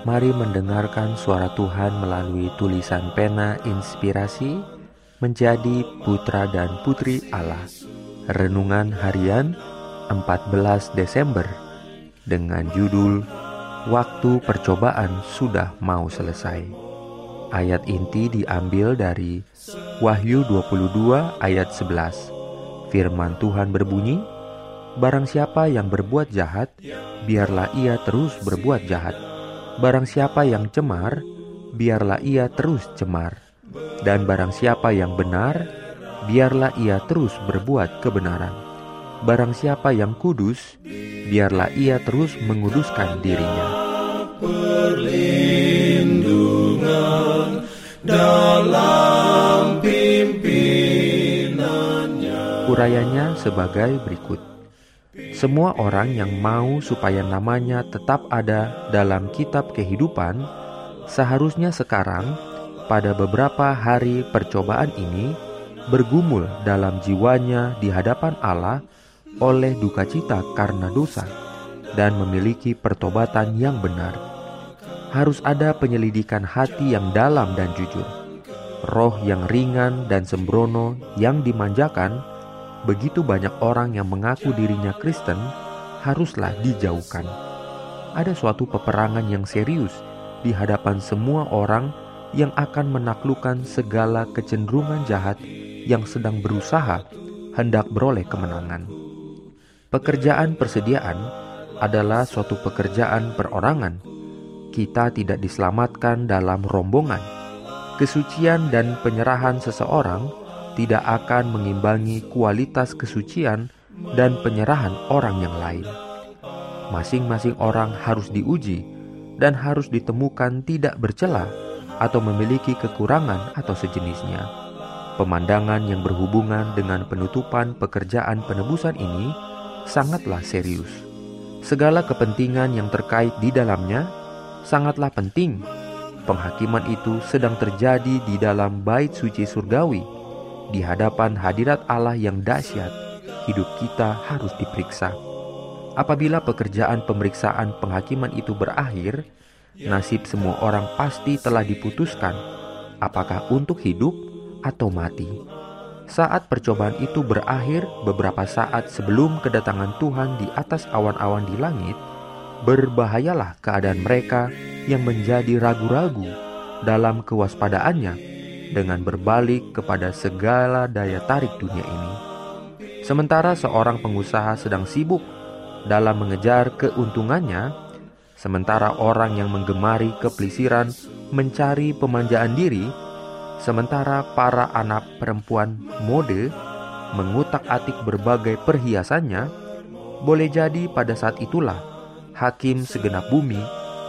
Mari mendengarkan suara Tuhan melalui tulisan pena inspirasi menjadi putra dan putri Allah. Renungan harian 14 Desember dengan judul Waktu percobaan sudah mau selesai. Ayat inti diambil dari Wahyu 22 ayat 11. Firman Tuhan berbunyi, Barang siapa yang berbuat jahat, biarlah ia terus berbuat jahat Barang siapa yang cemar, biarlah ia terus cemar. Dan barang siapa yang benar, biarlah ia terus berbuat kebenaran. Barang siapa yang kudus, biarlah ia terus menguduskan dirinya. Perlindungan dalam pimpinannya. Urayanya sebagai berikut. Semua orang yang mau supaya namanya tetap ada dalam kitab kehidupan, seharusnya sekarang, pada beberapa hari percobaan ini, bergumul dalam jiwanya di hadapan Allah oleh duka cita karena dosa dan memiliki pertobatan yang benar. Harus ada penyelidikan hati yang dalam dan jujur, roh yang ringan dan sembrono yang dimanjakan begitu banyak orang yang mengaku dirinya Kristen haruslah dijauhkan. Ada suatu peperangan yang serius di hadapan semua orang yang akan menaklukkan segala kecenderungan jahat yang sedang berusaha hendak beroleh kemenangan. Pekerjaan persediaan adalah suatu pekerjaan perorangan. Kita tidak diselamatkan dalam rombongan. Kesucian dan penyerahan seseorang tidak akan mengimbangi kualitas kesucian dan penyerahan orang yang lain. Masing-masing orang harus diuji dan harus ditemukan tidak bercela atau memiliki kekurangan atau sejenisnya. Pemandangan yang berhubungan dengan penutupan pekerjaan penebusan ini sangatlah serius. Segala kepentingan yang terkait di dalamnya sangatlah penting. Penghakiman itu sedang terjadi di dalam bait suci surgawi di hadapan hadirat Allah yang dahsyat, hidup kita harus diperiksa. Apabila pekerjaan pemeriksaan penghakiman itu berakhir, nasib semua orang pasti telah diputuskan, apakah untuk hidup atau mati. Saat percobaan itu berakhir beberapa saat sebelum kedatangan Tuhan di atas awan-awan di langit, berbahayalah keadaan mereka yang menjadi ragu-ragu dalam kewaspadaannya dengan berbalik kepada segala daya tarik dunia ini. Sementara seorang pengusaha sedang sibuk dalam mengejar keuntungannya, sementara orang yang menggemari kepelisiran mencari pemanjaan diri, sementara para anak perempuan mode mengutak-atik berbagai perhiasannya, boleh jadi pada saat itulah hakim segenap bumi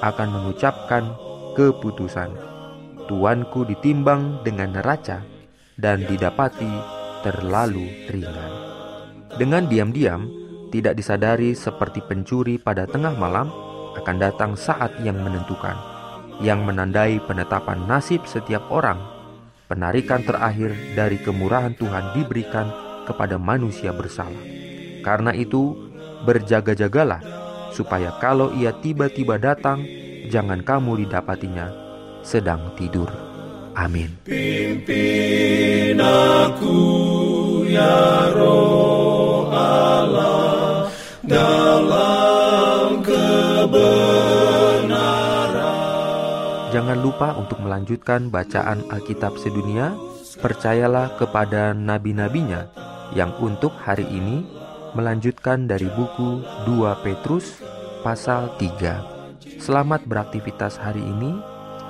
akan mengucapkan keputusan tuanku ditimbang dengan neraca dan didapati terlalu ringan. Dengan diam-diam, tidak disadari seperti pencuri pada tengah malam, akan datang saat yang menentukan, yang menandai penetapan nasib setiap orang. Penarikan terakhir dari kemurahan Tuhan diberikan kepada manusia bersalah. Karena itu, berjaga-jagalah, supaya kalau ia tiba-tiba datang, jangan kamu didapatinya sedang tidur. Amin. Pimpin aku ya roh Allah dalam kebenaran. Jangan lupa untuk melanjutkan bacaan Alkitab sedunia. Percayalah kepada nabi-nabinya yang untuk hari ini melanjutkan dari buku 2 Petrus pasal 3. Selamat beraktivitas hari ini.